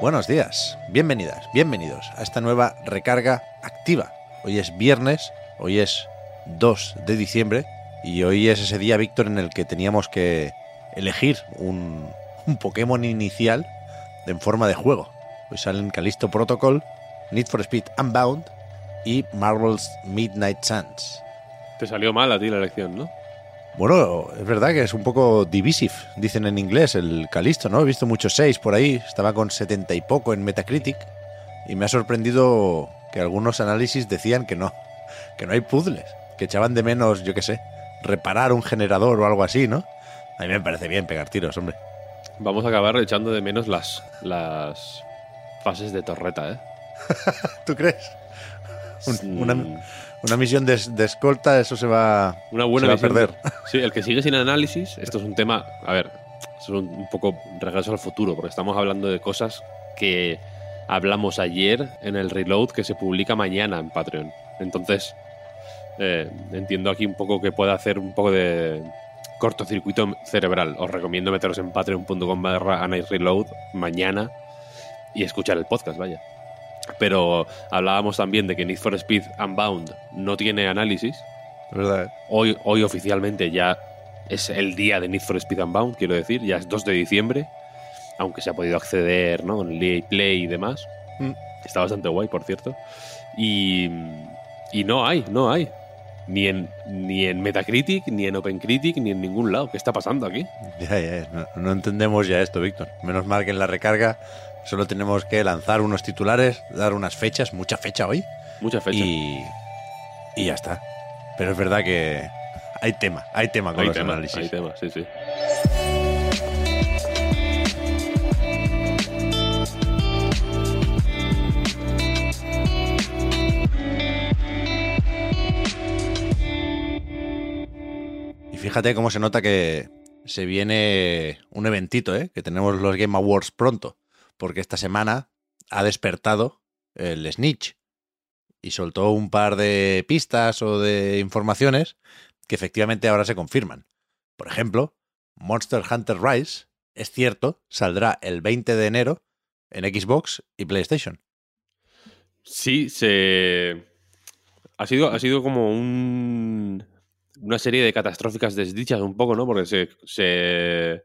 Buenos días, bienvenidas, bienvenidos a esta nueva recarga activa. Hoy es viernes, hoy es 2 de diciembre y hoy es ese día, Víctor, en el que teníamos que elegir un, un Pokémon inicial en forma de juego. Hoy salen Callisto Protocol, Need for Speed Unbound y Marvel's Midnight Suns. Te salió mal a ti la elección, ¿no? Bueno, es verdad que es un poco divisive, dicen en inglés, el Calisto, ¿no? He visto muchos 6 por ahí, estaba con 70 y poco en Metacritic y me ha sorprendido que algunos análisis decían que no, que no hay puzzles, que echaban de menos, yo qué sé, reparar un generador o algo así, ¿no? A mí me parece bien pegar tiros, hombre. Vamos a acabar echando de menos las, las fases de torreta, ¿eh? ¿Tú crees? Un- una, una misión de, de escolta, eso se va, Una buena se va a perder. de- Sí, el que sigue sin análisis, esto es un tema, a ver, es un, un poco regreso al futuro, porque estamos hablando de cosas que hablamos ayer en el reload que se publica mañana en Patreon. Entonces, eh, entiendo aquí un poco que puede hacer un poco de cortocircuito cerebral. Os recomiendo meteros en patreon.com barra reload mañana y escuchar el podcast, vaya. Pero hablábamos también de que Need for Speed Unbound no tiene análisis, verdad, ¿eh? Hoy, hoy oficialmente ya es el día de Need for Speed Unbound, quiero decir, ya es 2 de diciembre, aunque se ha podido acceder ¿no? en EA Play y demás. Mm. Está bastante guay, por cierto. Y, y no hay, no hay. Ni en, ni en Metacritic, ni en OpenCritic, ni en ningún lado. ¿Qué está pasando aquí? Ya, ya, no, no entendemos ya esto, Víctor. Menos mal que en la recarga solo tenemos que lanzar unos titulares, dar unas fechas, mucha fecha hoy, Mucha fecha. y, y ya está. Pero es verdad que hay tema, hay tema con hay los análisis. hay temas, sí, sí. Fíjate cómo se nota que se viene un eventito, ¿eh? que tenemos los Game Awards pronto, porque esta semana ha despertado el Snitch y soltó un par de pistas o de informaciones que efectivamente ahora se confirman. Por ejemplo, Monster Hunter Rise, es cierto, saldrá el 20 de enero en Xbox y PlayStation. Sí, se. Ha sido, ha sido como un. Una serie de catastróficas desdichas, un poco, ¿no? Porque se. Se,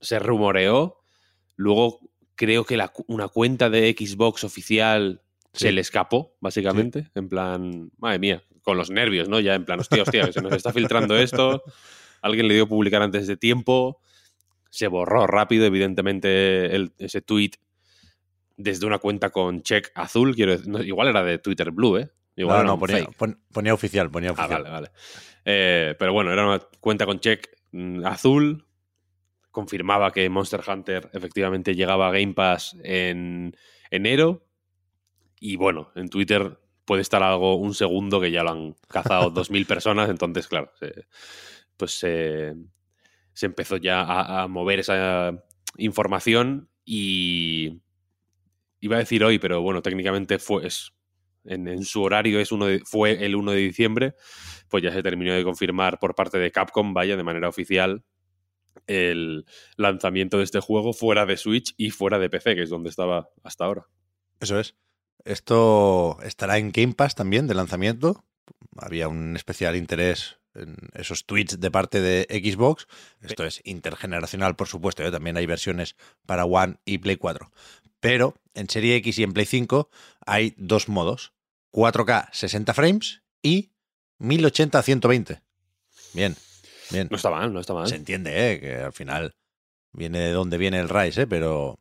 se rumoreó. Luego creo que la una cuenta de Xbox oficial Sí. se le escapó, básicamente. En plan. Madre mía, con los nervios, ¿no? Ya en plan, hostia, hostia, que se nos está filtrando esto. Alguien le dio publicar antes de tiempo. Se borró rápido, evidentemente, el- ese tweet desde una cuenta con check azul, quiero decir, no, igual era de Twitter Blue, ¿eh? Igual no, no, ponía, pon- ponía oficial, ponía Ah, oficial. vale, vale. Eh, pero bueno, era una cuenta con check mm, azul. Confirmaba que Monster Hunter efectivamente llegaba a Game Pass en enero. Y bueno, en Twitter puede estar algo un segundo que ya lo han cazado 2.000 personas. Entonces, claro, se- pues se, se empezó ya a, a mover esa información y iba a decir hoy, pero bueno, técnicamente fue es, en, en su horario es uno de- fue el 1 de diciembre, pues ya se terminó de confirmar por parte de Capcom, vaya, de manera oficial, el lanzamiento de este juego fuera de Switch y fuera de PC, que es donde estaba hasta ahora. Eso es. Esto estará en Game Pass también de lanzamiento. Había un especial interés en esos tweets de parte de Xbox. Esto es intergeneracional, por supuesto. ¿eh? También hay versiones para One y Play 4. Pero en Serie X y en Play 5 hay dos modos. 4K 60 frames y 1080 a 120. Bien, bien. No está mal, no está mal. Se entiende, ¿eh? que al final viene de donde viene el Rise, ¿eh? pero,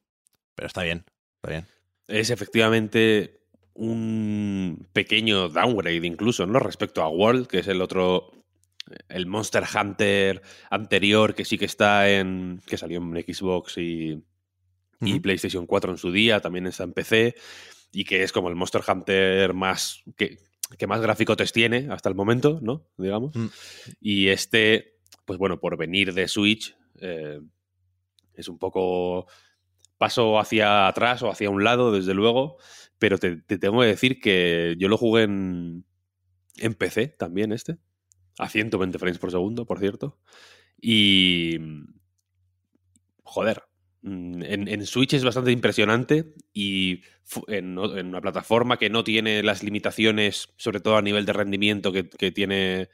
pero está bien, está bien. Es efectivamente un pequeño downgrade incluso, ¿no? Respecto a World, que es el otro el Monster Hunter anterior que sí que está en. que salió en Xbox y, y. PlayStation 4 en su día, también está en PC, y que es como el Monster Hunter más. que, que más graficotes tiene hasta el momento, ¿no? Digamos. Mm. Y este, pues bueno, por venir de Switch, eh, es un poco paso hacia atrás o hacia un lado, desde luego, pero te, te tengo que decir que yo lo jugué en, en PC también este, a 120 frames por segundo, por cierto, y joder, en, en Switch es bastante impresionante y en, una plataforma que no tiene las limitaciones, sobre todo a nivel de rendimiento que, que tiene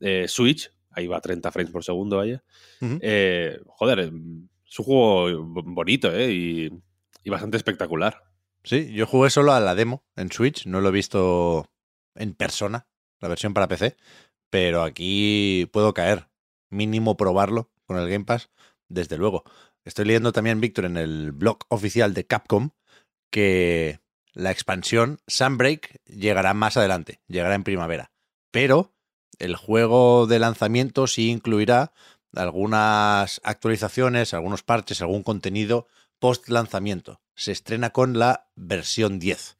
eh, Switch, ahí va a 30 frames por segundo, vaya, eh, joder, em, es un juego bo- bonito, ¿eh? Y, y bastante espectacular. Sí, yo jugué solo a la demo en Switch, no lo he visto en persona, la versión para PC, pero aquí puedo caer, mínimo probarlo con el Game Pass, desde luego. Estoy leyendo también, Víctor, en el blog oficial de Capcom, que la expansión Sunbreak llegará más adelante, llegará en primavera, pero el juego de lanzamiento sí incluirá algunas actualizaciones, algunos parches, algún contenido post lanzamiento. Se estrena con la versión 10.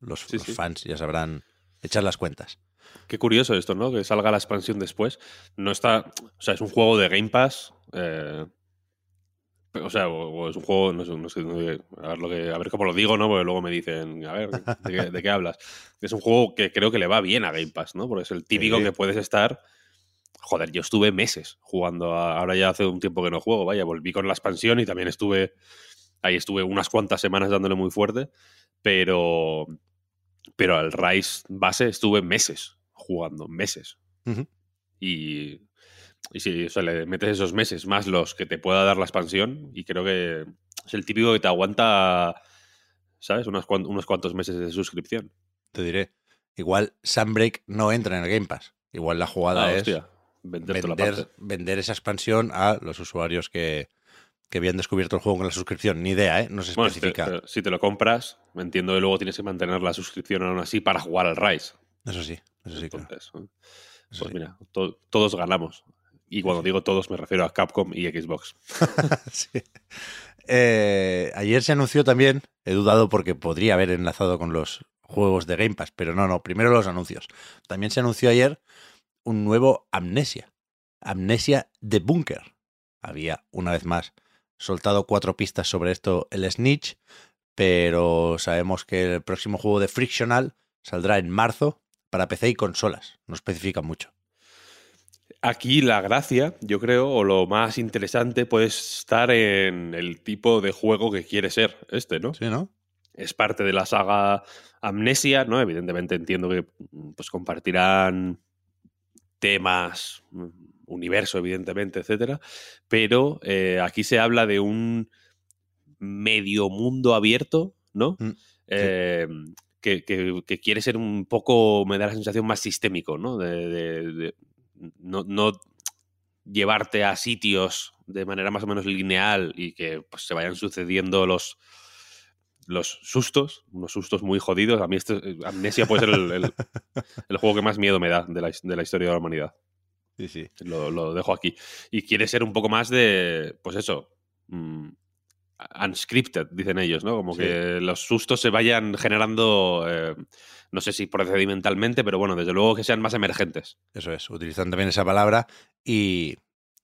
Los, Sí, los sí. fans ya sabrán echar las cuentas. Qué curioso esto, ¿no? Que salga la expansión después. No está. O sea, es un juego de Game Pass. eh, o sea, o, o es un juego. No sé, no sé, a, ver lo que, a ver cómo lo digo, ¿no? Porque luego me dicen, a ver, ¿de qué, de qué hablas? Es un juego que creo que le va bien a Game Pass, ¿no? Porque es el típico Sí. que puedes estar. Joder, yo estuve meses jugando. a- ahora ya hace un tiempo que no juego. Vaya, volví con la expansión y también estuve. Ahí estuve unas cuantas semanas dándole muy fuerte. Pero. Pero al Rise base estuve meses jugando, meses. Y, y si o sea, le metes esos meses más los que te pueda dar la expansión, y creo que es el típico que te aguanta, ¿sabes? Unos, unos cuantos meses de suscripción. Te diré. Igual Sunbreak no entra en el Game Pass. Igual la jugada Ah, es hostia, vender, vender esa expansión a los usuarios que, que habían descubierto el juego con la suscripción. Ni idea, ¿eh? No se Bueno, si te, especifica. si te lo compras, entiendo que luego tienes que mantener la suscripción aún así para jugar al Rise. Eso sí, eso sí, claro. ¿eh? Pues sí. mira, to- todos ganamos. Y cuando digo todos me refiero a Capcom y Xbox. Sí. Eh, ayer se anunció también, he dudado porque podría haber enlazado con los juegos de Game Pass, pero no, no, primero los anuncios. También se anunció ayer un nuevo Amnesia, Amnesia de Bunker. Había, una vez más, soltado cuatro pistas sobre esto el Snitch, pero sabemos que el próximo juego de Frictional saldrá en marzo para PC y consolas, no especifica mucho. Aquí la gracia, yo creo, o lo más interesante puede estar en el tipo de juego que quiere ser este, ¿no? ¿Sí, no? Es parte de la saga Amnesia, ¿no? Evidentemente entiendo que mm, pues compartirán temas, mm, universo, evidentemente, etcétera. Pero eh, aquí se habla de un medio mundo abierto, ¿no? Mm, Eh, que, que- que quiere ser un poco, me da la sensación más sistémico, ¿no? De, de- de no, no llevarte a sitios de manera más o menos lineal y que pues, se vayan sucediendo los, los sustos, unos sustos muy jodidos. A mí este, Amnesia puede ser el, el- el juego que más miedo me da de la, de la historia de la humanidad. Sí, sí. Lo, lo dejo aquí. Y quiere ser un poco más de, pues eso, mm, unscripted, dicen ellos, ¿no? Como Sí. que los sustos se vayan generando, eh, no sé si procedimentalmente, pero bueno, desde luego que sean más emergentes. Eso es, utilizan también esa palabra y,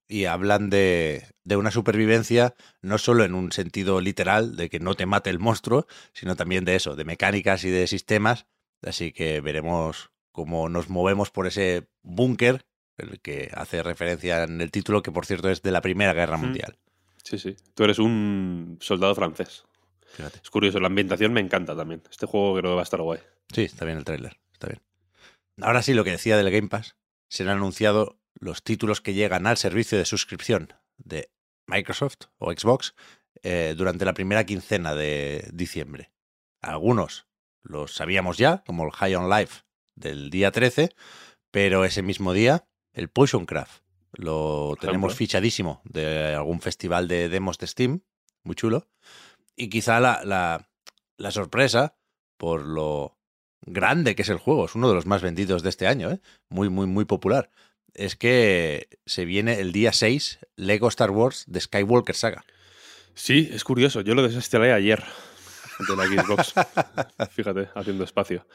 y hablan de, de una supervivencia no solo en un sentido literal, de que no te mate el monstruo, sino también de eso, de mecánicas y de sistemas. Así que veremos cómo nos movemos por ese búnker, el que hace referencia en el título, que por cierto es de la Primera Guerra. Mundial. Sí, sí. Tú eres un soldado francés. Fíjate. Es curioso, la ambientación me encanta también. Este juego creo que va a estar guay. Sí, está bien el tráiler, está bien. Ahora sí, lo que decía del Game Pass, se han anunciado los títulos que llegan al servicio de suscripción de Microsoft o Xbox eh, durante la primera quincena de diciembre. Algunos los sabíamos ya, como el High on Life del día 13, pero ese mismo día el Potion Craft lo tenemos fichadísimo de algún festival de demos de Steam, muy chulo. Y quizá la, la, la sorpresa por lo grande que es el juego, es uno de los más vendidos de este año, ¿eh? muy, muy, muy popular. es que se viene el día 6 Lego Star Wars de Skywalker Saga. Sí, es curioso. Yo lo desinstalé ayer de la Xbox. Fíjate, haciendo espacio.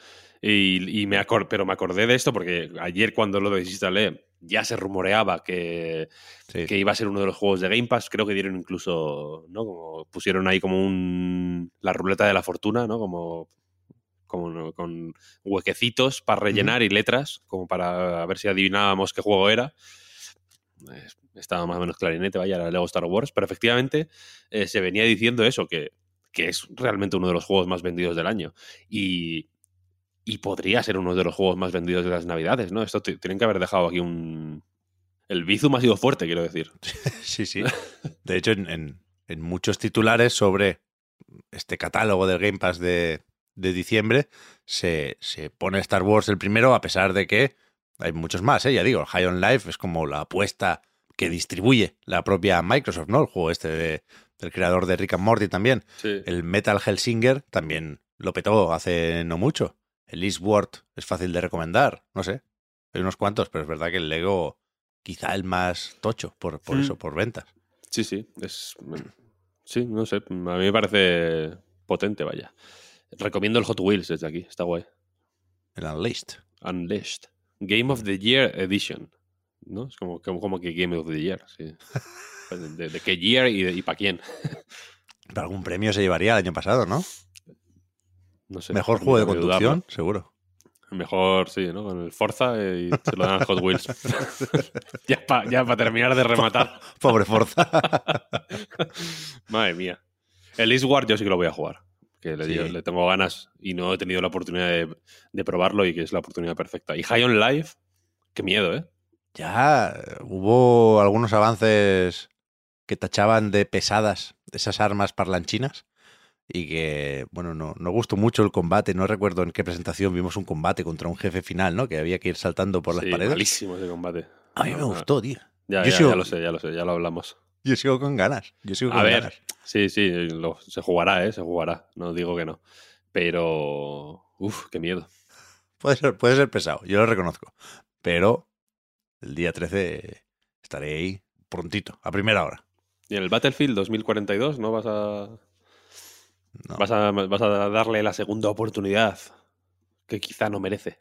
Y, me acor pero me acordé de esto porque ayer cuando lo desinstalé ya se rumoreaba que, que, iba a ser uno de los juegos de Game Pass. Creo que dieron incluso, ¿no? Como pusieron ahí como un la ruleta de la fortuna, ¿no? Como, como con huequecitos para rellenar y letras, como para ver si adivinábamos qué juego era. Estaba más o menos clarinete, vaya, era Lego Star Wars, pero efectivamente eh, se venía diciendo eso, que, que es realmente uno de los juegos más vendidos del año. Y, y podría ser uno de los juegos más vendidos de las Navidades, ¿no? Esto tienen que haber dejado aquí un... El Bizum ha sido fuerte, quiero decir. Sí, sí. De hecho, en, muchos titulares sobre este catálogo del Game Pass de, diciembre se, pone Star Wars el primero, a pesar de que hay muchos más, ¿eh? Ya digo, High on Life es como la apuesta que distribuye la propia Microsoft, ¿no? El juego este del creador de Rick and Morty también. El Metal Hellsinger también lo petó hace no mucho. El Eastward es fácil de recomendar, no sé. Hay unos cuantos, pero es verdad que el Lego quizá el más tocho por, por eso, mm. por ventas. Sí, sí, es... Sí, no sé, a mí me parece potente, vaya. Recomiendo el Hot Wheels desde aquí, está guay. El Unleashed. Unleashed. Game of the Year Edition. ¿No? Es como, como, que Game of the Year, sí. de, qué year y, y para quién. Para algún premio se llevaría el año pasado, ¿no? Mejor juego de conducción, seguro. Mejor, sí, ¿no? Con el Forza y se lo dan a Hot Wheels. ya para terminar de rematar. Pobre Forza. Madre mía. El Eastward yo sí que lo voy a jugar. Que le, tengo ganas y no he tenido la oportunidad de, probarlo y que es la oportunidad perfecta. Y High on Life, qué miedo, ¿eh? Ya hubo algunos avances que tachaban de pesadas esas armas parlanchinas y que, bueno, no, no gustó mucho el combate. No recuerdo en qué presentación vimos un combate contra un jefe final, ¿no? Que había que ir saltando por las paredes. malísimo ese combate. A mí me gustó, tío. Ya, ya, lo sé, ya lo sé, ya lo hablamos. Yo sigo con ganas. Yo sigo con a ver, sí, sí, se jugará, ¿eh? Se jugará. No digo que no. Pero, uff, qué miedo. Puede ser, puede ser pesado, yo lo reconozco. Pero el día 13 estaré ahí prontito, a primera hora. ¿Y en el Battlefield 2042 no vas a Vas, a, darle la segunda oportunidad que quizá no merece.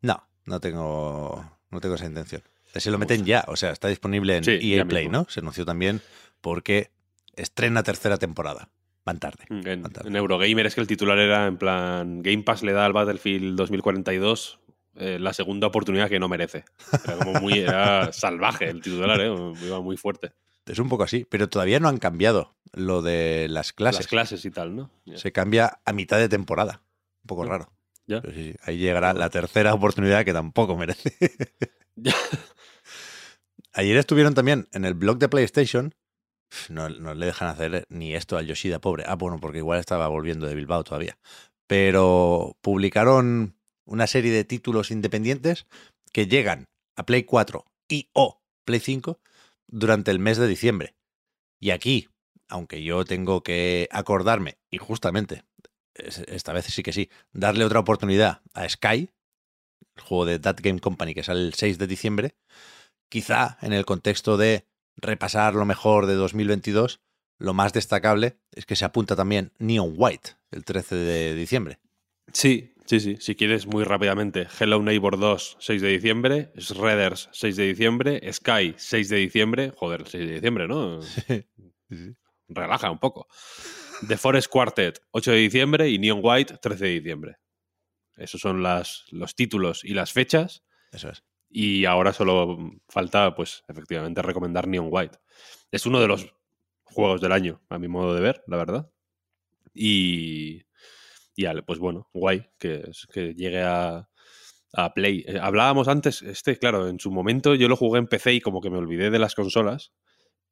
No, no tengo, no tengo esa intención. Se lo meten ya, o sea, está disponible en EA Play, ¿no? Se anunció también porque estrena tercera temporada. Van tarde, mm, en, Eurogamer es que el titular era en plan Game Pass le da al Battlefield 2042 eh, la segunda oportunidad que no merece. Era como muy salvaje el titular, ¿eh? iba muy fuerte. Es un poco así, pero todavía no han cambiado lo de las clases. Las clases y tal, ¿no? Se cambia a mitad de temporada. Un poco raro. ahí llegará la tercera oportunidad que tampoco merece. Ayer estuvieron también en el blog de PlayStation. No, le dejan hacer ni esto al Yoshida pobre. Ah, bueno, porque igual estaba volviendo de Bilbao todavía. Pero publicaron una serie de títulos independientes que llegan a Play 4 y o Play 5 durante el mes de diciembre. Y aquí, aunque yo tengo que acordarme, y justamente, esta vez sí que sí, darle otra oportunidad a Sky, el juego de That Game Company que sale el 6 de diciembre, quizá en el contexto de repasar lo mejor de 2022, lo más destacable es que se apunta también Neon White el 13 de diciembre. Sí, Sí, sí, si quieres muy rápidamente. Hello Neighbor 2, 6 de diciembre. Shredders, 6 de diciembre. Sky, 6 de diciembre. Joder, 6 de diciembre, ¿no? Relaja un poco. The Forest Quartet, 8 de diciembre. Y Neon White, 13 de diciembre. Esos son las, los títulos y las fechas. Eso es. Y ahora solo falta, pues, efectivamente, recomendar Neon White. Es uno de los juegos del año, a mi modo de ver, la verdad. Y y pues bueno, guay que, que llegue a, Play. Eh, hablábamos antes, este, claro, en su momento yo lo jugué en PC y como que me olvidé de las consolas,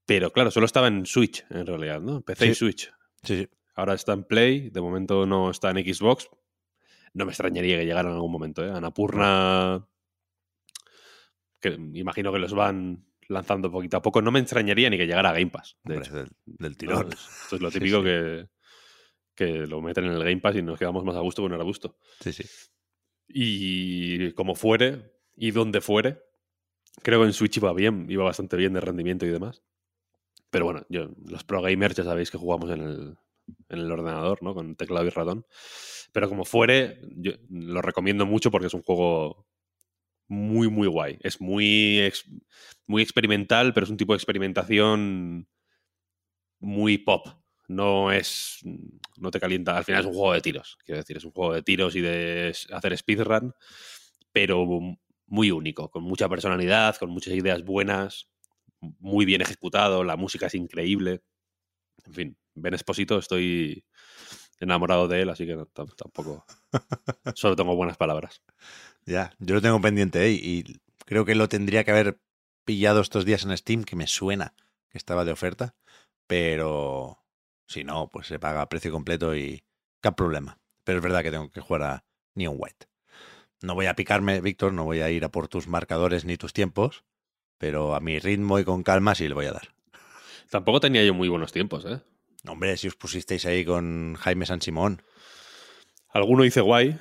pero claro, solo estaba en Switch en realidad, ¿no? PC y Switch. Sí, sí. Ahora está en Play, de momento no está en Xbox. No me extrañaría que llegara en algún momento, ¿eh? Anapurna, que imagino que los van lanzando poquito a poco. No me extrañaría ni que llegara a Game Pass. Del, tirón. esto es lo típico que que lo meten en el Game Pass y nos quedamos más a gusto con el a gusto. Sí, sí. Y como fuere, y donde fuere, Creo que en Switch iba bien, iba bastante bien de rendimiento y demás. Pero bueno, yo, los pro gamers ya sabéis que jugamos en el, en el ordenador, ¿no? Con teclado y ratón. Pero como fuere, yo lo recomiendo mucho porque es un juego muy, muy guay. Es muy, muy experimental, pero es un tipo de experimentación muy pop. No es. No te calienta. Al final es un juego de tiros. Quiero decir, es un juego de tiros y de hacer speedrun, pero muy único, con mucha personalidad, con muchas ideas buenas, muy bien ejecutado. La música es increíble. En fin, Ben Esposito, estoy enamorado de él, así que no, tampoco. Solo tengo buenas palabras. Ya, yo lo tengo pendiente ¿eh? y creo que lo tendría que haber pillado estos días en Steam, que me suena que estaba de oferta, pero si no, pues se paga a precio completo y qué problema. Pero es verdad que tengo que jugar a Neon White. No voy a picarme, Víctor, no voy a ir a por tus marcadores ni tus tiempos, pero a mi ritmo y con calma sí le voy a dar. Tampoco tenía yo muy buenos tiempos, ¿eh? Hombre, si os pusisteis ahí con Jaime San Simón. Alguno hice guay,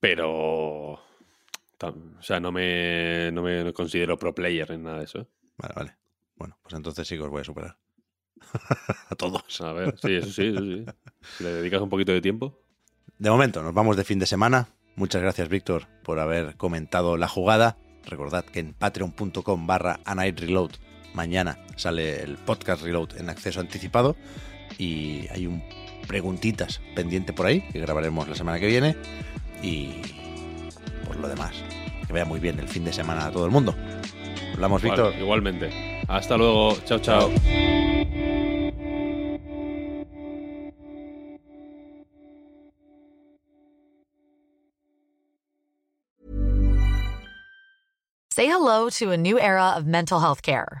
pero. O sea, no me, no me considero pro player en nada de eso. Vale, vale. Bueno, pues entonces sí que os voy a superar. a todos. A ver, sí, eso sí, eso sí. Si le dedicas un poquito de tiempo. De momento, nos vamos de fin de semana. Muchas gracias, Víctor, por haber comentado la jugada. Recordad que en patreon.com barra Reload mañana sale el podcast Reload en acceso anticipado y hay un preguntitas pendiente por ahí que grabaremos la semana que viene y por lo demás, que vaya muy bien el fin de semana a todo el mundo. Hablamos, Vale, Víctor. igualmente. Hasta luego. Chao, chao. Say hello to a new era of mental health care.